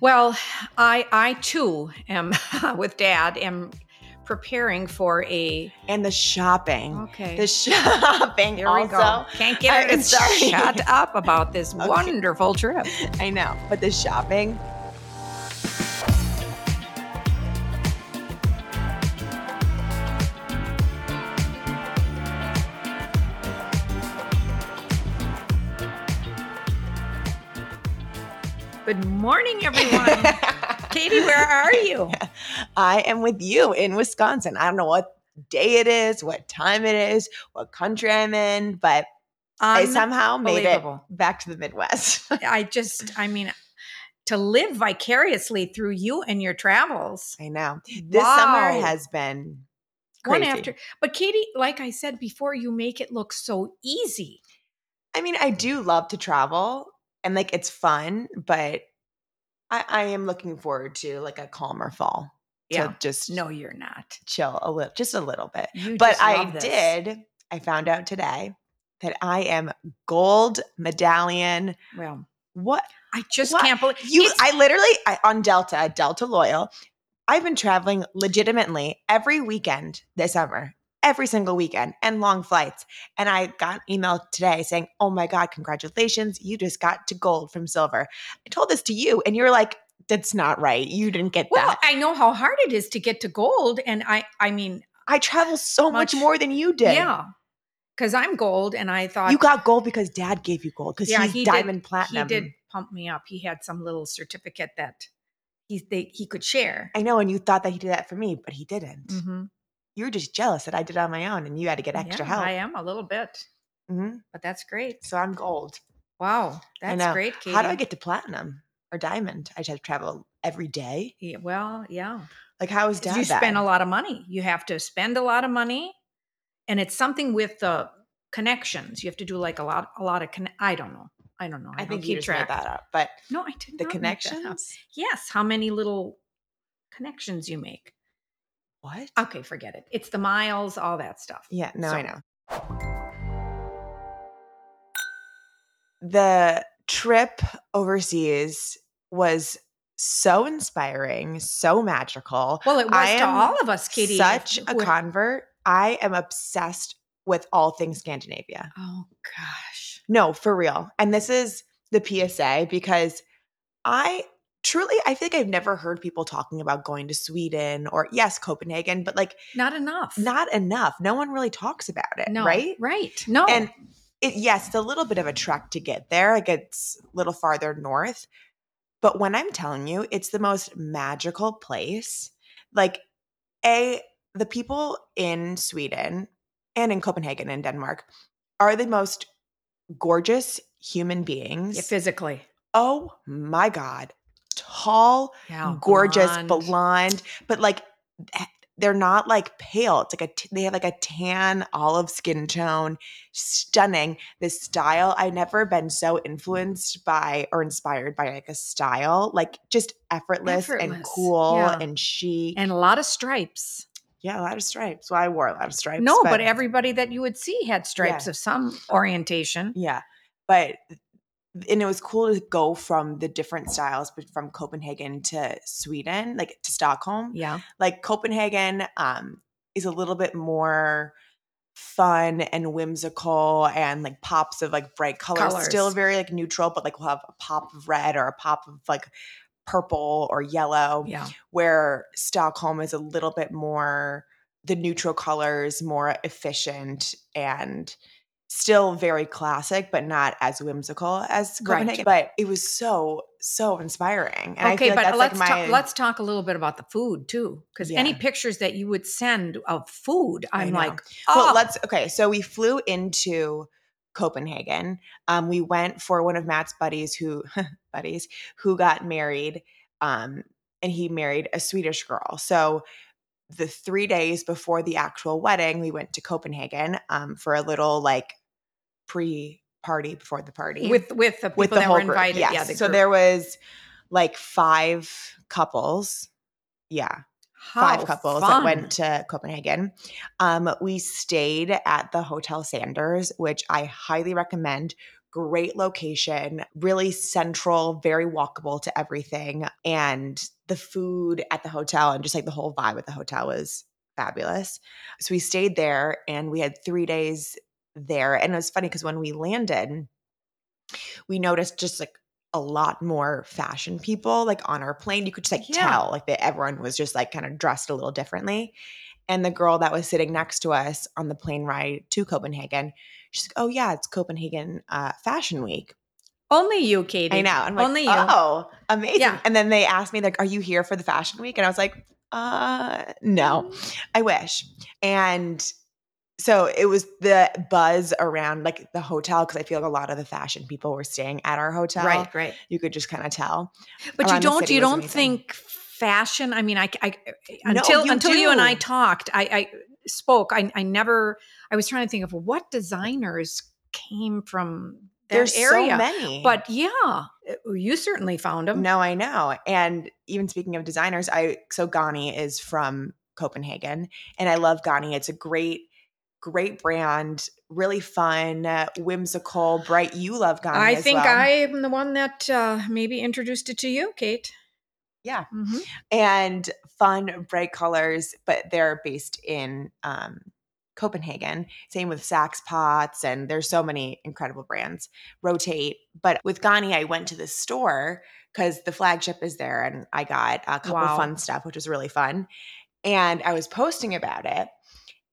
Well, I I too am with Dad am preparing for a And the shopping. okay. The shopping Here also. we go. Can't get it. Shut up about this Okay. wonderful trip. I know, but the shopping. Good morning, everyone. Katy, where are you? I am with you in Wisconsin. I don't know what day it is, what time it is, what country I'm in, but I somehow made it back to the Midwest. I just, I mean, to live vicariously through you and your travels. I know. This summer has been one after. But Katy, like I said before, you make it look so easy. I mean, I do love to travel and like it's fun, but I, I am looking forward to like a calmer fall. Yeah. To just No, you're not. chill a little, just a little bit. You But I this. did, I found out today that I am gold medallion. Well, What I just What? can't believe you, It's- I literally, I, on Delta, Delta Loyal, I've been traveling legitimately every weekend this summer, every single weekend, and long flights. And I got an email today saying, Oh my God, congratulations. You just got to gold from silver. I told this to you, and you're like, That's not right. You didn't get that. Well, that. I know how hard it is to get to gold, and I, I mean, I travel so much, Much- more than you did. yeah, because I'm gold, and I thought You got gold because dad gave you gold because Yeah, he's he did- diamond platinum. he did pump me up. He had some little certificate that he they, he could share. I know, and you thought that he did that for me, but he didn't. Mhm. You were just jealous that I did it on my own and you had to get extra Yeah, help. I am a little bit, hmm but that's great. So I'm gold. Wow, that's great, Katy. How do I get to platinum or diamond? I just have to travel every day. Yeah, well, yeah. Like, how is dad? you spend a lot of money. You have to spend a lot of money, and it's something with the connections. You have to do like a lot, a lot of. Con- I don't know. I don't know. I, I think you just track. made that up. But No, I did the not make that up. connections? Yes, how many little connections you make? What? Okay, forget it. It's the miles, all that stuff. Yeah, no, I know. The trip overseas was so inspiring, so magical. Well, it was I to all of us, Katy. Such a we're- convert. I am obsessed with all things Scandinavia. Oh gosh. No, for real. And this is the PSA because I truly I feel like I've never heard people talking about going to Sweden or yes, Copenhagen, but like Not enough. not enough. No one really talks about it, no. right? Right. No. And it yes, it's a little bit of a trek to get there. Like it's a little farther north. But when I'm telling you, it's the most magical place. Like a the people in Sweden and in Copenhagen and Denmark are the most gorgeous human beings. Yeah, physically. oh my god. Tall, Yeah. gorgeous, blonde. blonde, but like eh, they're not like pale. It's like a t- they have like a tan olive skin tone, stunning. This style I've never been so influenced by or inspired by like a style like just effortless, and cool yeah. and chic. and a lot of stripes. yeah, a lot of stripes. Well, I wore a lot of stripes. no, but, everybody that you would see had stripes Yeah. of some orientation. yeah, but and it was cool to go from the different styles, but from Copenhagen to Sweden, like to Stockholm. Yeah. like Copenhagen um is a little bit more fun and whimsical and like pops of like bright colors, Colors. still very like neutral but like we'll have a pop of red or a pop of like purple or yellow Yeah. where Stockholm is a little bit more the neutral colors more efficient and still very classic but not as whimsical as Right. But it was so so inspiring and I okay, like but that's let's like my talk, let's talk a little bit about the food too, because any pictures that you would send of food, I'm like, Well, oh, let's okay. So we flew into Copenhagen. Um, we went for one of Matt's buddies who buddies who got married. Um, and he married a Swedish girl. So the three days before the actual wedding, we went to Copenhagen um, for a little like pre party before the party with with the people with the that were group. invited. Yes. Yeah, the so there was like five couples. Yeah five couples fun. that went to Copenhagen. Um, we stayed at the Hotel Sanders, which I highly recommend. great location, really central, very walkable to everything. And the food at the hotel and just like the whole vibe at the hotel was fabulous. So we stayed there and we had three days there. And it was funny because when we landed, we noticed just like a lot more fashion people like on our plane. You could just like Yeah. tell like that everyone was just like kind of dressed a little differently. And the girl that was sitting next to us on the plane ride to Copenhagen, she's like, "Oh yeah, it's Copenhagen uh, Fashion Week." Only you, Katy. I know. I'm like, Only you. oh, amazing. Yeah. And then they asked me, like, are you here for the fashion week? And I was like, uh, no, I wish. And so it was the buzz around like the hotel because I feel like a lot of the fashion people were staying at our hotel. Right, right. You could just kind of tell. But oh, you around the don't you don't think fashion? I mean, I, I No, until you until you and I talked, I, I spoke. I, I never. I was trying to think of what designers came from There's area. so many. But yeah, you certainly found them. No, I know. And even speaking of designers, I so Ganni is from Copenhagen, and I love Ganni. It's a great, great brand, really fun, uh, whimsical, bright. You love Ganni. I as think well. I am the one that uh, maybe introduced it to you, Kate. yeah, hmm and fun, bright colors, but they're based in um, Copenhagen. Same with Saks Potts, and there's so many incredible brands. Rotate, but with Ganni, I went to the store because the flagship is there, and I got a couple Wow. fun stuff, which was really fun. And I was posting about it,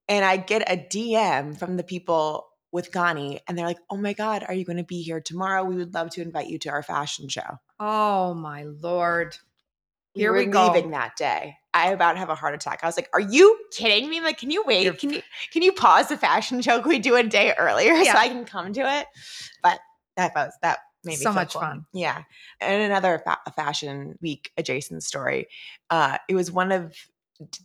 and I get a DM from the people with Ganni, and they're like, "Oh my god, are you going to be here tomorrow? We would love to invite you to our fashion show." Oh my lord! we Here were we go. leaving that day. I about to have a heart attack. I was like, "Are you kidding me? Like, can you wait? You're- Can you can you pause the fashion show? Can we do a day earlier Yeah. so I can come to it?" But that was that made me So much cool. fun. Yeah, and another fa- fashion week adjacent story. Uh, it was one of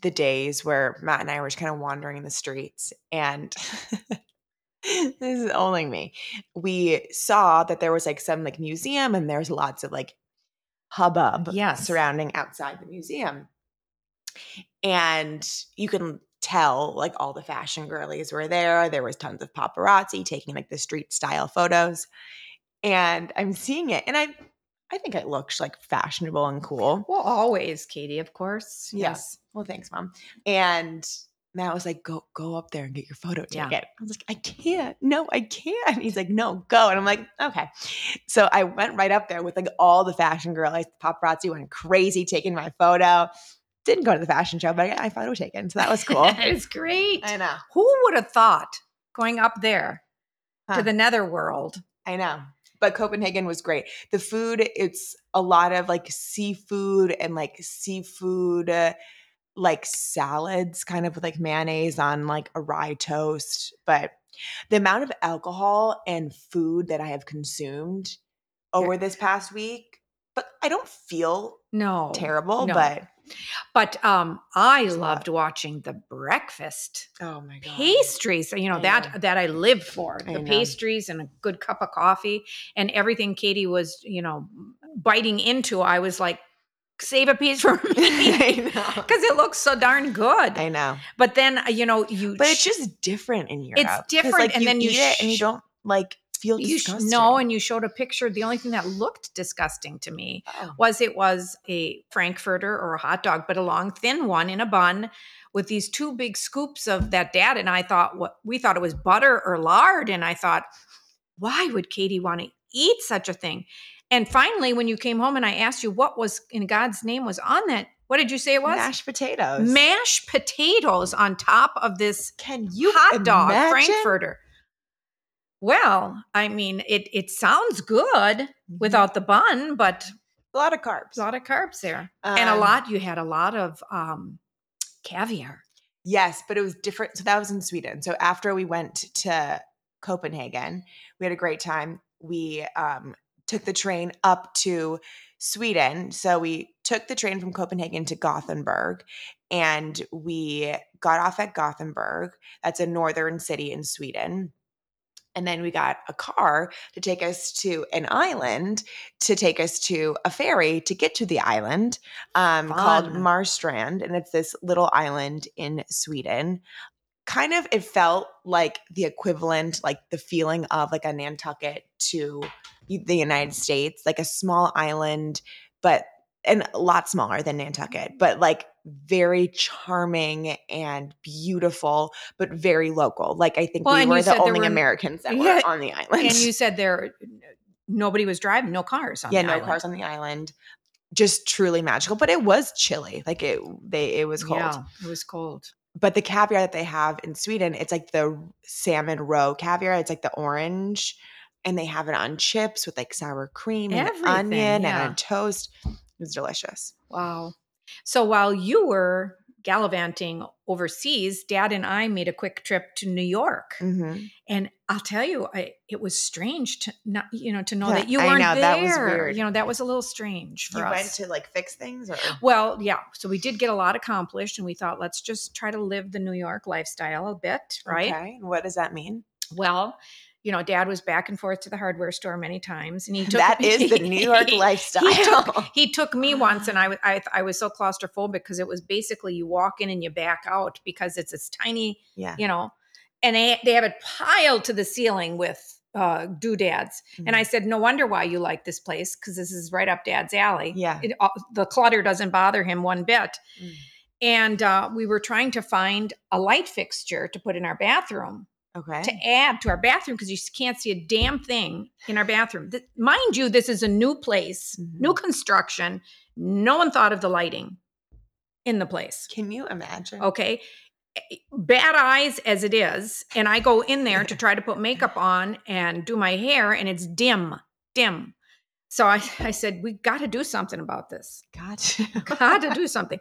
the days where Matt and I were just kind of wandering in the streets, and this is only me. We saw that there was like some like museum, and there's lots of like hubbub Yes. surrounding outside the museum. And you can tell like all the fashion girlies were there. There was tons of paparazzi taking like the street style photos. And I'm seeing it and I I think it looks like fashionable and cool. Well, always, Katy. Of course. Yeah. Yes. Well, thanks, mom. And Matt was like, go go up there and get your photo Yeah. I was like, I can't. No, I can't. He's like, no, go. And I'm like, okay. So I went right up there with like all the fashion girl. girls. Paparazzi went crazy taking my photo. Didn't go to the fashion show, but I got my photo taken. So that was cool. it's great. I know. Who would have thought going up there Huh. to the netherworld? I know. But Copenhagen was great. The food, it's a lot of like seafood and like seafood uh, like salads, kind of with like mayonnaise on like a rye toast. But the amount of alcohol and food that I have consumed over this past week, but I don't feel No. terrible, no. but But um, I It's a lot. loved watching the breakfast oh my god. pastries. You know I that know. that I lived for. The pastries and a good cup of coffee and everything. Katy was, you know, biting into. I was like, save a piece for me because it looks so darn good. I know. But then you know you But it's just different in Europe. It's different, like, and then you eat it and you don't like feel you sh- no, and you showed a picture. The only thing that looked disgusting to me Oh. was it was a frankfurter or a hot dog, but a long thin one in a bun with these two big scoops of that dad. And I thought what we thought it was butter or lard, and I thought, why would Katy want to eat such a thing? And finally, when you came home and I asked you what was in God's name was on that, what did you say it was? mashed potatoes. Mashed potatoes on top of this Can you hot dog frankfurter. Well, I mean, it it sounds good Mm-hmm. without the bun, but a lot of carbs. a lot of carbs there, and a Um, lot. You had a lot of um, caviar. Yes, but it was different. So that was in Sweden. So after we went to Copenhagen, we had a great time. We um, took the train up to Sweden. So we took the train from Copenhagen to Gothenburg and we got off at Gothenburg. That's a northern city in Sweden. And then we got a car to take us to an island, to take us to a ferry to get to the island um, called. Marstrand. And it's this little island in Sweden. kind of it felt like the equivalent, like the feeling of like a Nantucket to the United States, like a small island, but and a lot smaller than Nantucket, but like very charming and beautiful, but very local. Like I think Well, we were the only were- Americans that Yeah, were on the island. and you said there nobody was driving, no cars on yeah, the no island. cars on the island. Just truly magical, but it was chilly. Like it, they it was cold. Yeah, it was cold. But the caviar that they have in Sweden, it's like the salmon roe caviar. It's like the orange, and they have it on chips with like sour cream and Everything, onion yeah. and on toast. It was delicious. Wow. So while you were gallivanting overseas, Dad and I made a quick trip to New York, Mhm. and I'll tell you, I, it was strange to not, you know, to know Yeah, that you weren't know, there. that was weird. You know, that was a little strange for You us. went to like fix things, or well, yeah. So we did get a lot accomplished, and we thought, let's just try to live the New York lifestyle a bit, right? Okay. What does that mean? Well, you know, Dad was back and forth to the hardware store many times, and he took That is the New York lifestyle. He took, he took me once, and I, I I was so claustrophobic because it was basically you walk in and you back out because it's this tiny, yeah. you know, and they they have it piled to the ceiling with uh, doodads. And Mm-hmm. I said, no wonder why you like this place because this is right up Dad's alley. Yeah. It, uh, the clutter doesn't bother him one bit. Mm. And uh, we were trying to find a light fixture to put in our bathroom Okay. to add to our bathroom because you can't see a damn thing in our bathroom. Th- mind you, this is a new place, Mhm. new construction. No one thought of the lighting in the place. Can you imagine? Okay. Bad eyes as it is. And I go in there to try to put makeup on and do my hair, and it's dim, dim. So I, I said, we got to do something about this. Gotcha. Got to do something.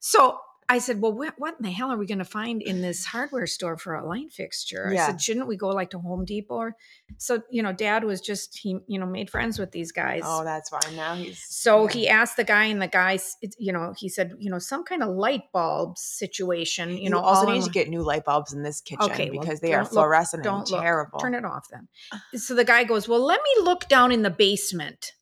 So I said, well, what, what in the hell are we going to find in this hardware store for a light fixture? I said, shouldn't we go like to Home Depot? Or, so, you know, dad was just, he, you know, made friends with these guys. oh, that's why now he's So yeah. he asked the guy, and the guy, you know, he said, you know, some kind of light bulb situation, you, You, know, also need in to get new light bulbs in this kitchen Okay, well, because they are look- fluorescent don't and look. terrible. Turn it off then. So the guy goes, Well, let me look down in the basement.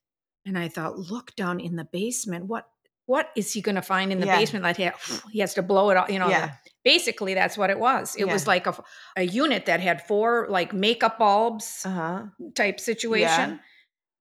And I thought, look down in the basement. What what is he going to find in the Yeah. basement that he, he has to blow it all You know, yeah. basically that's what it was. It was like a, a unit that had four like makeup bulbs Uh huh. type situation,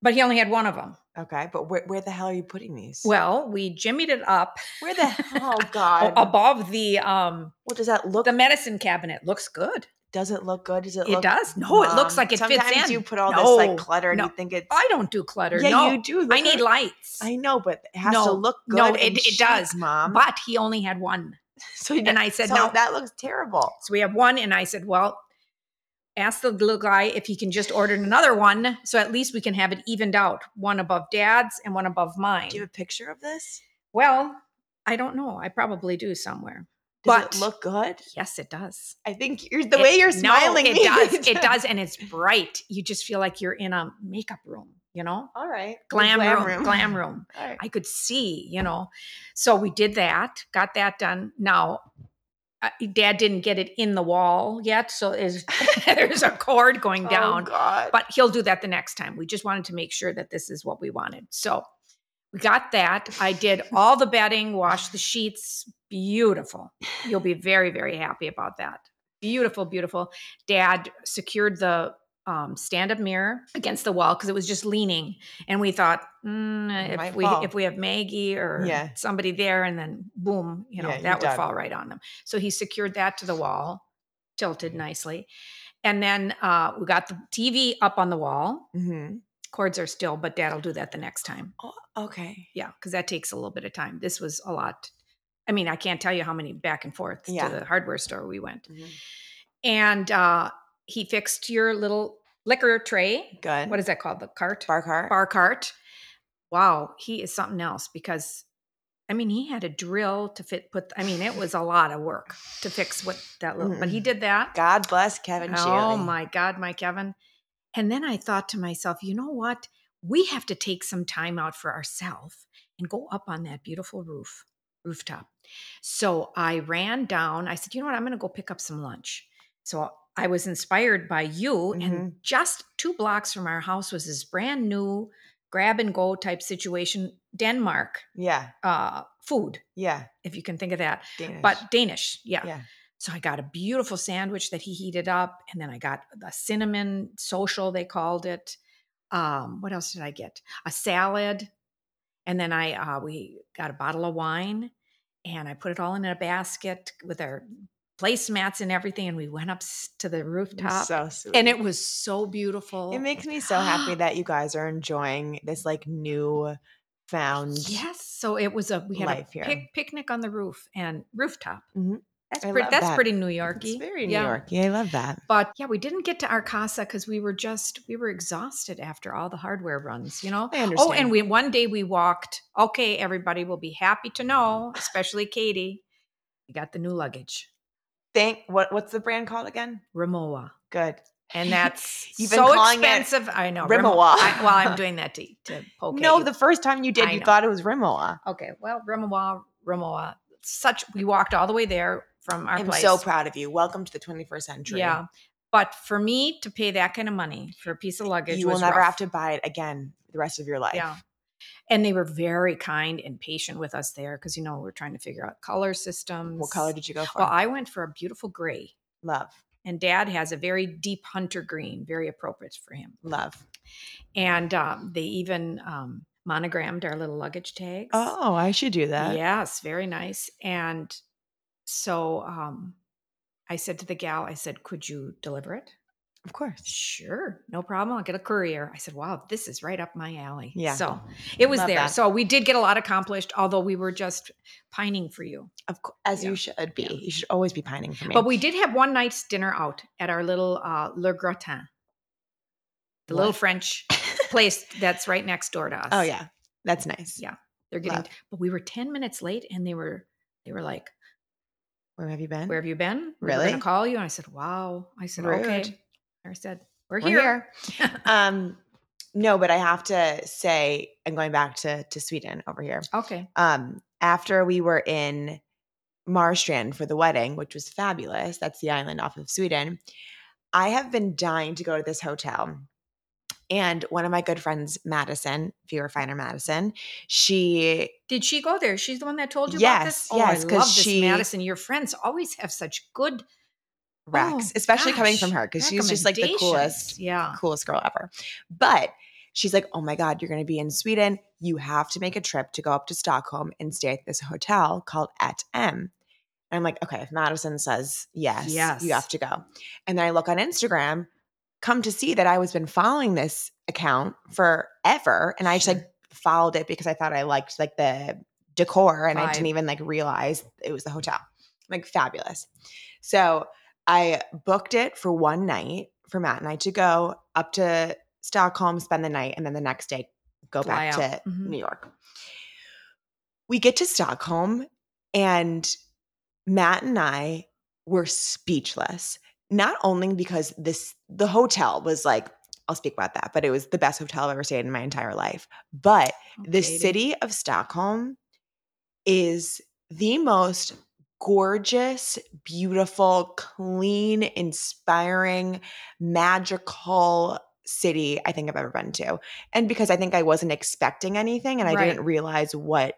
but he only had one of them. Okay, but where, where the hell are you putting these? Well, we jimmied it up where the hell, God? above the um what does that look? the medicine cabinet. Looks good. Does it look good? Does it? It look, does. No, it looks like it fits sometimes in. you put all this like clutter and no. you think it's. I don't do clutter. yeah, no, you do. I Look need at- lights. I know, but it has to No, look good. no, it chic, does. Mom. but he only had one. so And I said, so no. that looks terrible. So we have one, and I said, well, ask the little guy if he can just order another one, so at least we can have it evened out, one above dad's and one above mine. Do you have a picture of this? well, I don't know. I probably do somewhere. Does But- it look good? Yes, it does. I think you're, the It- way you're no, smiling. it does. It does, and it's bright. You just feel like you're in a makeup room. You know, All right. glam, room, glam room. All right. I could see, you know. So we did that, got that done. Now, uh, Dad didn't get it in the wall yet, so there's there's a cord going down. Oh God. But he'll do that the next time. We just wanted to make sure that this is what we wanted. So we got that. I did all the bedding, washed the sheets. Beautiful. You'll be very, very happy about that. Beautiful, beautiful. Dad secured the um, stand-up mirror against the wall because it was just leaning, and we thought, mm, if we fall. if we have Maggie or Yeah. somebody there, and then boom, you know Yeah, that would done. fall right on them. So he secured that to the wall, tilted nicely, and then uh, we got the TV up on the wall. Mm-hmm. Cords are still, but Dad'll do that the next time. Oh, okay. Yeah, because that takes a little bit of time. This was a lot. I mean, I can't tell you how many back and forth Yeah. to the hardware store we went. Mhm. And uh, he fixed your little liquor tray. Good. What is that called? The cart? bar cart? Bar cart. Wow, he is something else because I mean, he had a drill to fit put I mean, it was a lot of work to fix what that little but he Mm. did that. God bless Kevin Oh Shealy. my God, my Kevin. And then I thought to myself, you know what? We have to take some time out for ourselves and go up on that beautiful roof, rooftop. So I ran down. I said, you know what? I'm going to go pick up some lunch. So I was inspired by you. Mhm. And just two blocks from our house was this brand new grab and go type situation, Denmark Yeah. uh, food, Yeah. if you can think of that Danish. but Danish, yeah. Yeah. So I got a beautiful sandwich that he heated up, and then I got a cinnamon social, they called it. Um, what else did I get? A salad, and then I uh, we got a bottle of wine, and I put it all in a basket with our placemats and everything, and we went up to the rooftop, So sweet. and it was so beautiful. it makes me so happy that you guys are enjoying this like new found. Yes. So it was a we had a pic- picnic on the roof and rooftop. Mhm. That's I pretty. That's that. pretty New Yorky. It's very New Yeah. Yorky. I love that. But yeah, we didn't get to our casa because we were just we were exhausted after all the hardware runs. You know. I understand. Oh, and we one day we walked. Okay, everybody will be happy to know, especially Katy. We got the new luggage, Thank what what's the brand called again? Rimowa, Good. and that's so expensive. I know Rimowa. I, well, I'm doing that to to poke No, you. the first time you did, I you know. thought it was Rimowa. Okay, well, Rimowa, Rimowa. Such we walked all the way there from our I'm place. so proud of you. Welcome to the 21st century. Yeah. But for me to pay that kind of money for a piece of luggage, You will never rough. have to buy it again the rest of your life. Yeah. And they were very kind and patient with us there because, you know, we're trying to figure out color systems. What color did you go for? Well, I went for a beautiful gray. love. And dad has a very deep hunter green, very appropriate for him. Love. And um, they even um, monogrammed our little luggage tags. Oh, I should do that. Yes, very nice. And so um, I said to the gal, I said, could you deliver it? Of course. Sure, no problem. I'll get a courier. I said, wow, this is right up my alley. Yeah. So it was Love there. that. So we did get a lot accomplished, although we were just pining for you. Of course, as Yeah. you should be. Yeah. You should always be pining for me. But we did have one night's dinner out at our little uh, Le Gratin, the little French place that's right next door to us. oh yeah, that's nice. Yeah. They're getting, Love. but we were 10 minutes late and they were, they were like, Where have you been? where have you been? We were Really? going to call you. And I said, wow. I said, okay. I said, we're, We're here. um, no, but I have to say, I'm going back to to Sweden over here. okay. Um, after we were in Marstrand for the wedding, which was fabulous. That's the island off of Sweden. I have been dying to go to this hotel. And one of my good friends, Madison, viewer finder Madison, she Did she go there? She's the one that told you about this? Yes, Oh, yes, I love this, she- Madison. Your friends always have such good Rex, Oh, especially coming from her because she's just like the coolest, Yeah. coolest girl ever. But she's like, oh my God, you're going to be in Sweden. You have to make a trip to go up to Stockholm and stay at this hotel called Ett Hem. And I'm like, okay, if Madison says yes, Yes. you have to go. And then I look on Instagram, come to see that I was been following this account forever. And I just like followed it because I thought I liked like the decor and I didn't even like realize it was the hotel. Like fabulous. So I booked it for one night for Matt and I to go up to Stockholm, spend the night, and then the next day go Fly back out. to Mhm. New York. We get to Stockholm and Matt and I were speechless. Not only because this the hotel was like, I'll speak about that, but it was the best hotel I've ever stayed in my entire life. But oh, the Okay, city of Stockholm is the most gorgeous, beautiful, clean, inspiring, magical city I think I've ever been to. And because I think I wasn't expecting anything and I Right. didn't realize what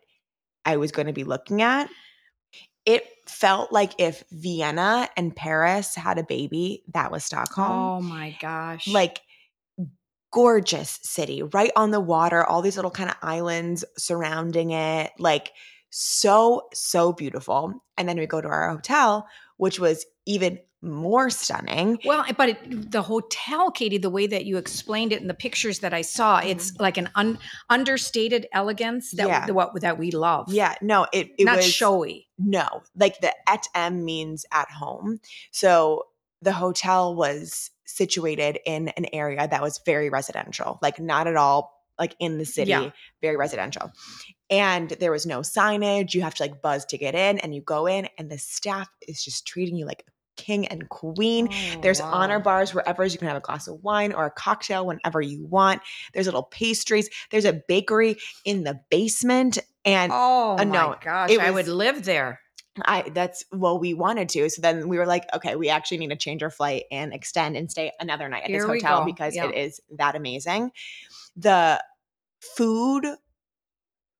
I was going to be looking at, it felt like if Vienna and Paris had a baby, that was Stockholm Oh my gosh. like gorgeous city right on the water all these little kind of islands surrounding it like so so beautiful and then we go to our hotel which was even more stunning Well, but it, the hotel, Katy, the way that you explained it in the pictures that I saw, it's like an un, understated elegance that Mm-hmm. Yeah. the, what that we love. yeah no it, it not was showy. no like the Ett Hem means at home so the hotel was situated in an area that was very residential like not at all like in the city Yeah. very residential and there was no signage you have to like buzz to get in and you go in and the staff is just treating you like a king and queen Oh, there's wow. honor bars wherever you can have a glass of wine or a cocktail whenever you want. There's little pastries. There's a bakery in the basement. And Oh Uh, my no, gosh, it I would live there. I that's well, we wanted to. So then we were like, okay, we actually need to change our flight and extend and stay another night at Here this hotel because Yeah. it is that amazing. The food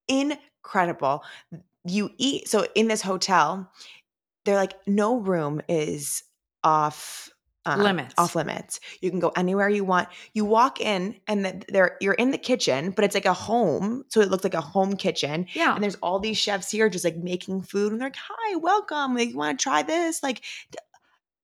incredible. You eat so in this hotel, they're like no room is off um, Limits. off limits. You can go anywhere you want. You walk in and the, they're you're in the kitchen, but it's like a home, so it looks like a home kitchen. Yeah. And there's all these chefs here just like making food, and they're like, "Hi, welcome. Like, you want to try this?" Like,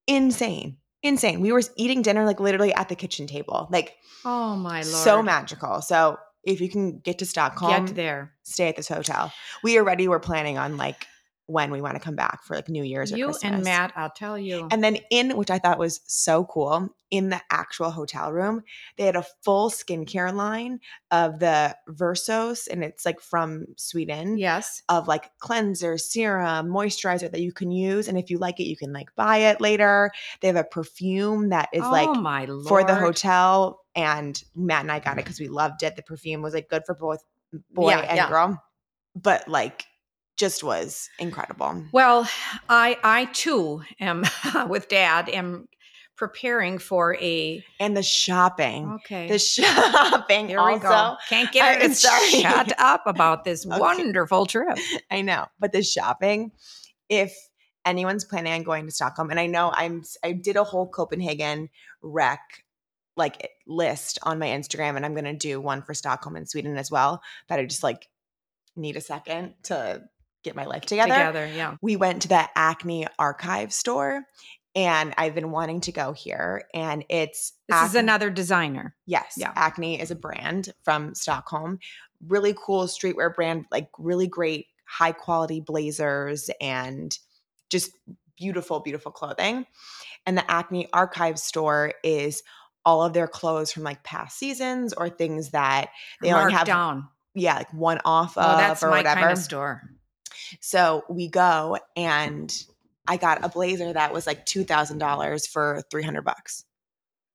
insane, insane. We were eating dinner like literally at the kitchen table, like Oh my lord. so magical. So if you can get to Stockholm, Get there. stay at this hotel. We already were planning on like when we want to come back for like New Year's or You Christmas. and Matt, I'll tell you. And then in which I thought was so cool, in the actual hotel room, they had a full skincare line of the Versos, and it's like from Sweden. yes. Of like cleanser, serum, moisturizer that you can use. And if you like it, you can like buy it later. They have a perfume that is oh like for the hotel. And Matt and I got it because we loved it. The perfume was like good for both boy Yeah, and yeah. girl. But like just was incredible. Well, I I too am with Dad am preparing for a And the shopping. okay. The shopping Here we also. go. Can't get it shut up about this Okay. wonderful trip. I know, but the shopping, if anyone's planning on going to Stockholm, and I know I'm, I did a whole Copenhagen rec like list on my Instagram, and I'm gonna do one for Stockholm and Sweden as well. But I just like need a second to get my life together. Together, yeah. We went to the Acne archive store, and I've been wanting to go here, and it's This is another designer. Yes. Yeah. Acne is a brand from Stockholm. Really cool streetwear brand, like really great high quality blazers and just beautiful, beautiful clothing. And the Acne archive store is all of their clothes from like past seasons or things that they only have down. yeah, like one off Oh, of that's or my whatever. kind of store. So we go and I got a blazer that was like two thousand dollars for three hundred bucks.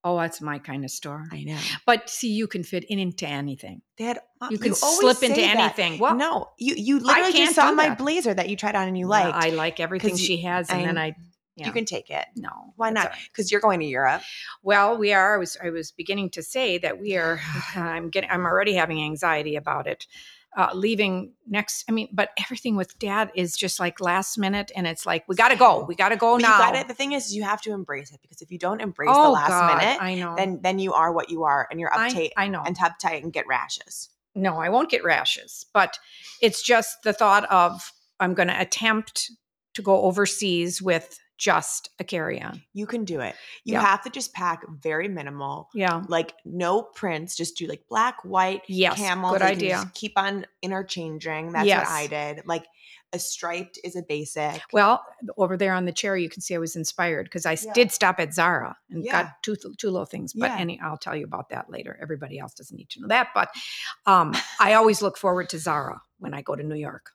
Oh, that's my kind of store. I know. But see, you can fit in into anything. They had uh, You can always slip into that. anything. Well, no, you you literally can't just saw my blazer that you tried on and you yeah. I like everything she has, and then I- I yeah. You can take it. no. Why not? all right. Because you're going to Europe. Well, we are. I was I was beginning to say that we are. I'm getting. I'm already having anxiety about it. Uh, leaving next. I mean, but everything with Dad is just like last minute, and it's like we got to go. We got to go But now. you got it. The thing is, you have to embrace it because if you don't embrace oh the last God, minute, I know. then then you are what you are, and you're I, uptight I know. and uptight and get rashes. no, I won't get rashes, but it's just the thought of I'm going to attempt to go overseas with just a carry-on. You can do it. You Yeah. have to just pack very minimal. Yeah. Like no prints, just do like black, white, Yes. camel. good that you can idea. just keep on interchanging. That's Yes. what I did. Like a striped is a basic. Well, over there on the chair, you can see I was inspired because I Yeah. did stop at Zara and Yeah. got two two little things. But Yeah. any, I'll tell you about that later. Everybody else doesn't need to know that. But um, I always look forward to Zara when I go to New York.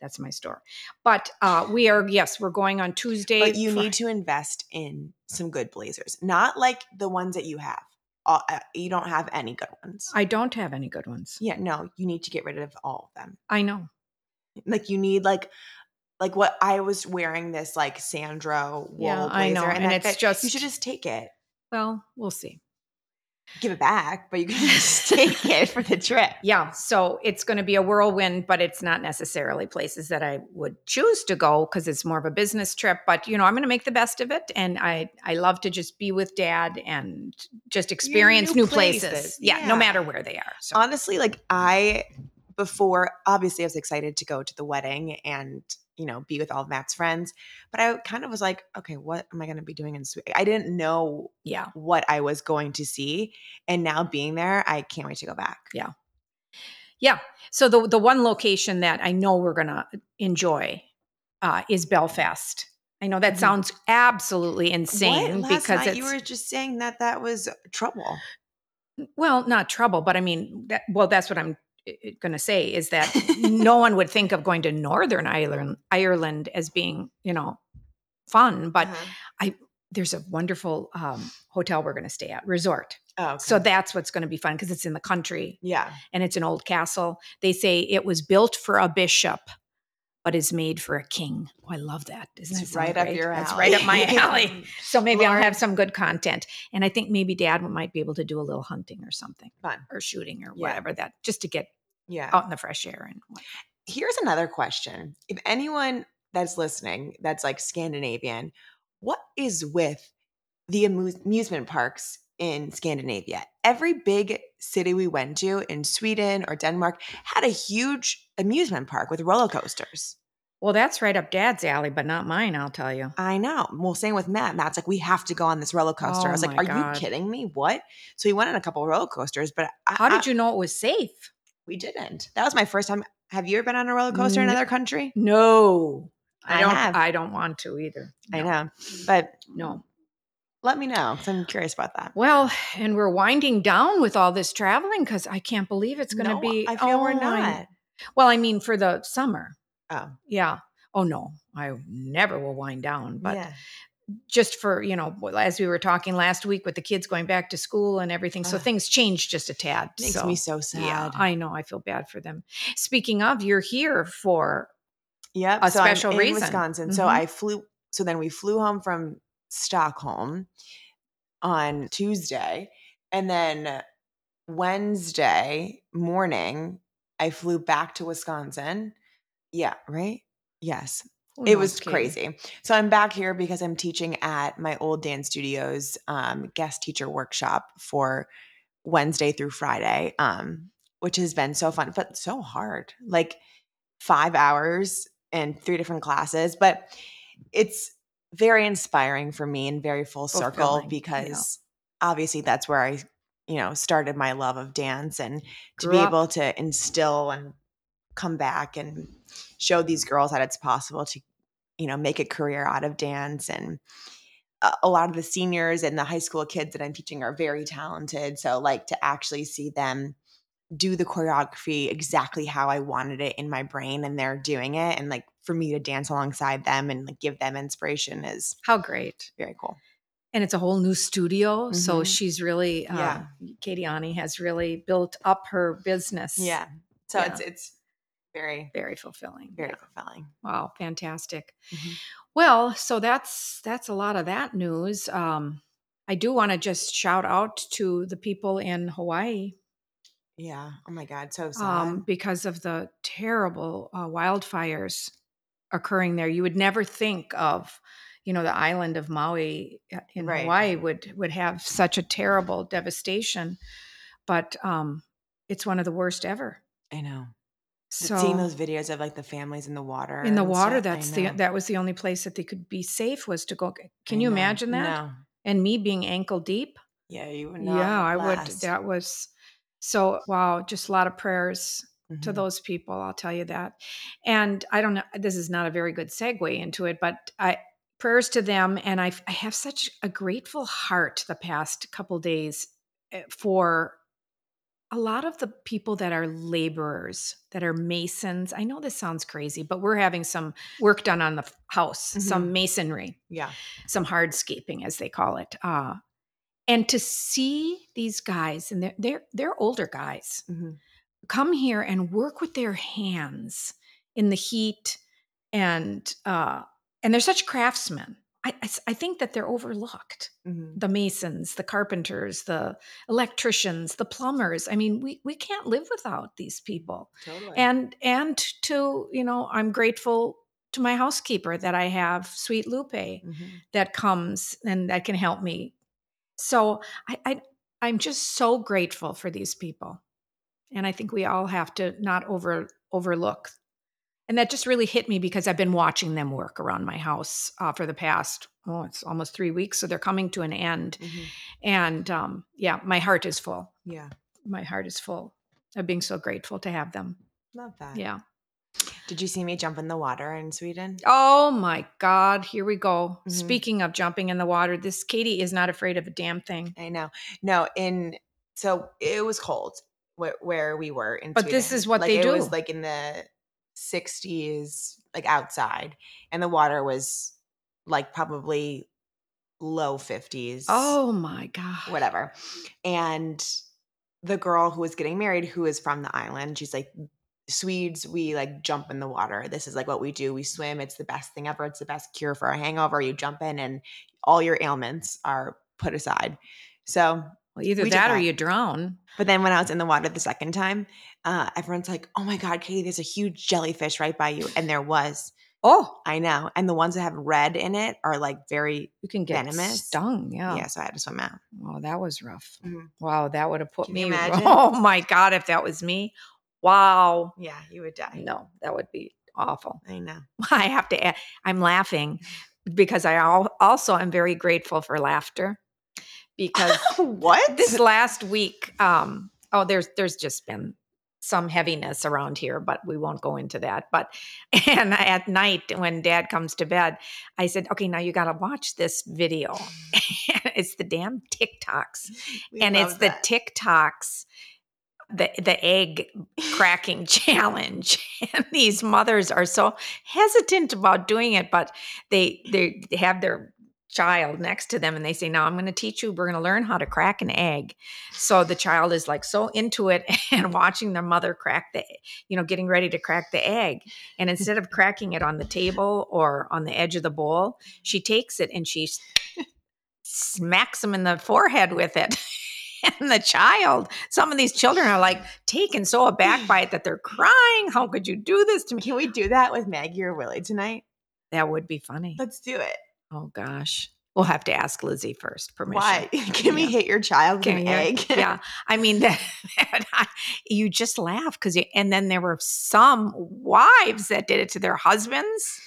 That's my store. But uh, we are yes, we're going on Tuesday. But you for- need to invest in some good blazers, not like the ones that you have. Uh, uh, you don't have any good ones. I don't have any good ones. yeah, no, you need to get rid of all of them. I know. Like you need like like what I was wearing this like Sandro wool Yeah, blazer, I know, and that it's fit. just- you should just take it, Well, we'll see. give it back, but you can just take it for the trip. Yeah, so it's going to be a whirlwind, but it's not necessarily places that I would choose to go because it's more of a business trip. But you know, I'm going to make the best of it, and I I love to just be with Dad and just experience new new, places. places, Yeah, yeah. no matter where they are. So Honestly, like I before obviously I was excited to go to the wedding and you know be with all of Matt's friends, but I kind of was like, okay, what am I going to be doing in Sweden? I didn't know yeah, what I was going to see, and now being there, I can't wait to go back. yeah. Yeah. So the the one location that I know we're going to enjoy uh, is Belfast. I know that Mhm. sounds absolutely insane what? Last because you were just saying that that was trouble. well, not trouble, but I mean, that, well, that's what I'm going to say is that no one would think of going to Northern Ireland, Ireland as being, you know, fun. But Uh-huh. there's a wonderful um, hotel we're going to stay at, resort. oh, okay. So that's what's going to be fun because it's in the country yeah, and it's an old castle. They say it was built for a bishop, but is made for a king. Oh, I love that. Isn't that it's right up your alley. That's right up my alley. So maybe I'll have some good content. And I think maybe dad might be able to do a little hunting or something Fun. or shooting or Yeah. whatever that just to get Yeah. out in the fresh air and what. Here's another question: If anyone that's listening that's like Scandinavian, what is with the amu- amusement parks in Scandinavia? Every big city we went to in Sweden or Denmark had a huge amusement park with roller coasters. Well, that's right up Dad's alley, but not mine. I'll tell you. I know. Well, same with Matt. Matt's like, we have to go on this roller coaster. Oh I was like, are God. you kidding me? What? So we went on a couple roller coasters, but I, How I- did you know it was safe? we didn't. That was my first time. Have you ever been on a roller coaster in another country? No, I, I don't. have. I don't want to either. I know, but No. Let me know. 'cause I'm curious about that. Well, and we're winding down with all this traveling because I can't believe it's going to No, be. I feel we're oh, I- not. well, I mean, for the summer. Oh, Yeah. Oh no, I never will wind down. But yeah. just for you know, as we were talking last week with the kids going back to school and everything, so Ugh. things changed just a tad. Makes so, me so sad. Yeah, I know. I feel bad for them. Speaking of, you're here for Yep. a so I'm special in reason. Wisconsin. So Mhm. I flew. So then we flew home from Stockholm on Tuesday, and then Wednesday morning I flew back to Wisconsin. Yeah. Right. Yes. it was Katy? crazy. So I'm back here because I'm teaching at my old dance studio's um, guest teacher workshop for Wednesday through Friday, um, which has been so fun, but so hard. Like five hours and three different classes, but it's very inspiring for me and very full circle Fulfilling, yeah. because obviously that's where I, you know, started my love of dance and to Grew be up- able to instill and come back and show these girls that it's possible to, you know, make a career out of dance and a- a lot of the seniors and the high school kids that I'm teaching are very talented. So like to actually see them do the choreography exactly how I wanted it in my brain and they're doing it and like for me to dance alongside them and like give them inspiration is How great. very cool. And it's a whole new studio. So Mhm. she's really, uh, Yeah. Katie Ani has really built up her business. Yeah. So Yeah. it's it's very Very fulfilling. very Yeah. fulfilling. Wow, fantastic. Mhm. Well, so that's that's a lot of that news. Um, I do want to just shout out to the people in Hawaii Yeah. Oh my god, so sad. um, because of the terrible uh, wildfires occurring there. You would never think of, you know, the island of Maui uh, in Right. Hawaii would would have such a terrible devastation, but um, it's one of the worst ever. I know. So Seeing those videos of like the families in the water. in the water, stuff, that's the that was the only place that they could be safe was to go. Can I you know. imagine that? No. And me being ankle deep. Yeah, you would not. yeah, I would. That was so wow. Just a lot of prayers to Mhm. those people. I'll tell you that. And I don't know. This is not a very good segue into it, but I prayers to them. And I, I have such a grateful heart the past couple days eh, for a lot of the people that are laborers, that are masons. I know this sounds crazy, but we're having some work done on the house, some masonry Yeah. some hardscaping as they call it uh, and to see these guys and they're they're, they're older guys Mhm. come here and work with their hands in the heat and uh, and they're such craftsmen I I think that they're overlooked Mhm. the masons the carpenters the electricians the plumbers i mean we, we can't live without these people Totally. and and to you know i'm grateful to my housekeeper that i have sweet lupe Mhm. that comes and that can help me. So I, I I'm just so grateful for these people. And I think we all have to not over overlook. And that just really hit me because I've been watching them work around my house uh, for the past oh it's almost three weeks, so they're coming to an end. Mhm. And um, yeah, my heart is full. Yeah. My heart is full of being so grateful to have them. Love that. Yeah. Did you see me jump in the water in Sweden? Oh my God, here we go. Mhm. Speaking of jumping in the water, this Katy is not afraid of a damn thing. I know. No, in so it was cold where, where we were in But this is what like, they it do. was like in the 60s like outside and the water was like probably low 50s. Oh my God. whatever. And the girl who was getting married, who is from the island, she's like, Swedes, we like jump in the water. This is like what we do. We swim. It's the best thing ever. It's the best cure for a hangover. You jump in and all your ailments are put aside. So, Well, either did that or that. you drown. but then when I was in the water the second time, uh, everyone's like, oh my God, Katy, there's a huge jellyfish right by you. And there was. Oh, I know. And the ones that have red in it are like very you can get Venomous? stung. Yeah. yeah. so I had to swim out. Oh, that was rough. Mhm. Wow, that would have put Can me. Oh my god, if that was me, wow. Yeah, you would die. No, that would be awful. I know. I have to. add- I'm laughing because I al- also am very grateful for laughter because what? this last week, um, oh, there's there's just been some heaviness around here, but we won't go into that. But and at night when Dad comes to bed, I said, "Okay, now you got to watch this video. it's the damn TikToks, We and it's love the that. TikToks." The, the egg cracking challenge. And these mothers are so hesitant about doing it but they they have their child next to them and they say now i'm going to teach you we're going to learn how to crack an egg. So the child is like so into it and watching their mother crack the you know getting ready to crack the egg. And instead of cracking it on the table or on the edge of the bowl she takes it and she smacks him in the forehead with it and the child some of these children are like taken so aback by it that they're crying how could you do this to me Can we do that with Maggie or Willie tonight? that would be funny Let's do it. oh gosh we'll have to ask lizzie first permission Why? Can we Yeah. hit your child with an egg? yeah, I mean that, that I- you just laugh because and then there were some wives that did it to their husbands,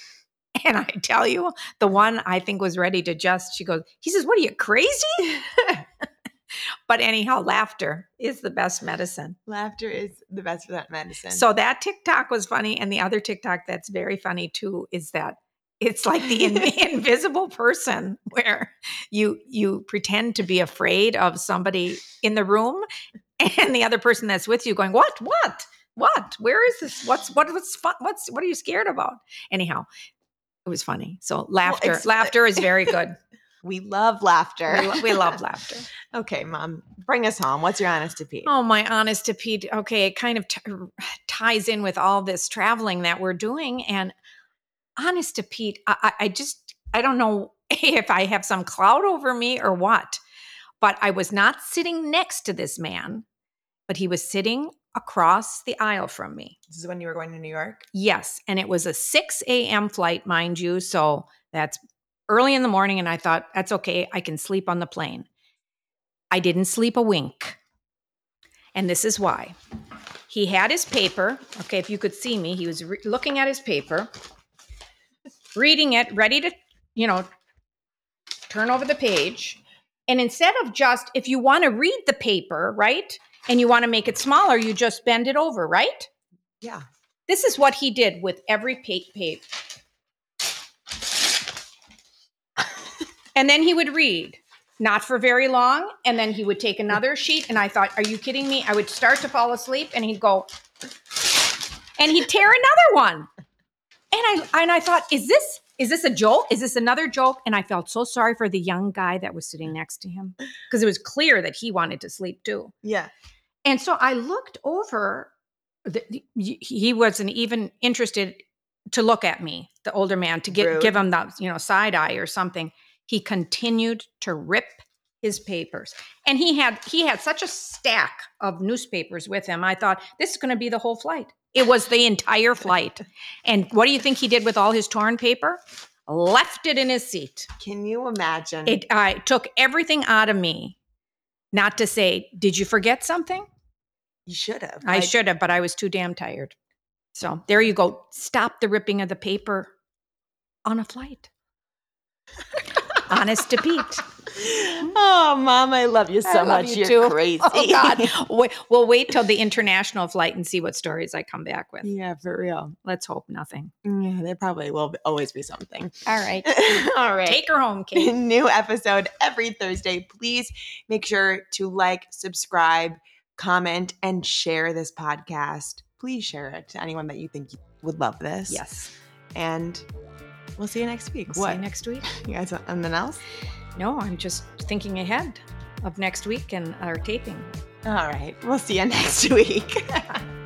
and I tell you, the one I think was ready to just. She goes, he says, "What are you crazy?" But anyhow, laughter is the best medicine. Laughter is the best for that medicine. So that TikTok was funny, and the other TikTok that's very funny too is that it's like the in- invisible person where you you pretend to be afraid of somebody in the room, and the other person that's with you going, "What? What? What? Where is this? What's what? What's fun? What's what are you scared about?" Anyhow, it was funny. So laughter, ex- uh, laughter is very good. we love laughter. we, lo- we love laughter. okay, mom, bring us home. What's your honest to Pete? Oh, my honest to Pete. Okay, it kind of t- ties in with all this traveling that we're doing. And honest to Pete, I, I I just, I don't know if I have some cloud over me or what, but I was not sitting next to this man, but he was sitting across the aisle from me. This is when you were going to New York. Yes. And it was a 6 a.m. flight, mind you. So that's early in the morning. And I thought, that's okay. I can sleep on the plane. I didn't sleep a wink. And this is why. He had his paper. Okay, if you could see me, he was re- looking at his paper, reading it, ready to, you know, turn over the page. And instead of just, if you want to read the paper, right, and you want to make it smaller, you just bend it over, right? Yeah. This is what he did with every pa- page. And then he would read, not for very long, and then he would take another sheet. And I thought, are you kidding me? I would start to fall asleep, and he'd go, and he'd tear another one. And I and I thought, is this is this a joke? Is this another joke? And I felt so sorry for the young guy that was sitting next to him because it was clear that he wanted to sleep too. Yeah. And so I looked over. The, the- he wasn't even interested to look at me, the older man, to get, Rude. give him the you know side eye or something. He continued to rip his papers, and he had he had such a stack of newspapers with him. I thought this is going to be the whole flight. It was the entire flight. And what do you think he did with all his torn paper? Left it in his seat. Can you imagine? It I took everything out of me. Not to say, did you forget something? you should have. I Like, should have, but I was too damn tired. So there you go. Stop the ripping of the paper on a flight. Honest to Pete. Oh, mom, I love you so I love much. you You're too. crazy. Oh God. Wait, we'll wait till the international flight and see what stories I come back with. yeah, for real. Let's hope nothing. Yeah, there probably will be- always be something. All right. All right. Take her home, Kate. New episode every Thursday. Please make sure to like, subscribe, comment, and share this podcast. Please share it to anyone that you think would love this. Yes. And we'll see you next week. See what? you next week. You guys want anything else? No, I'm just thinking ahead of next week and our taping. All right. We'll see you next week.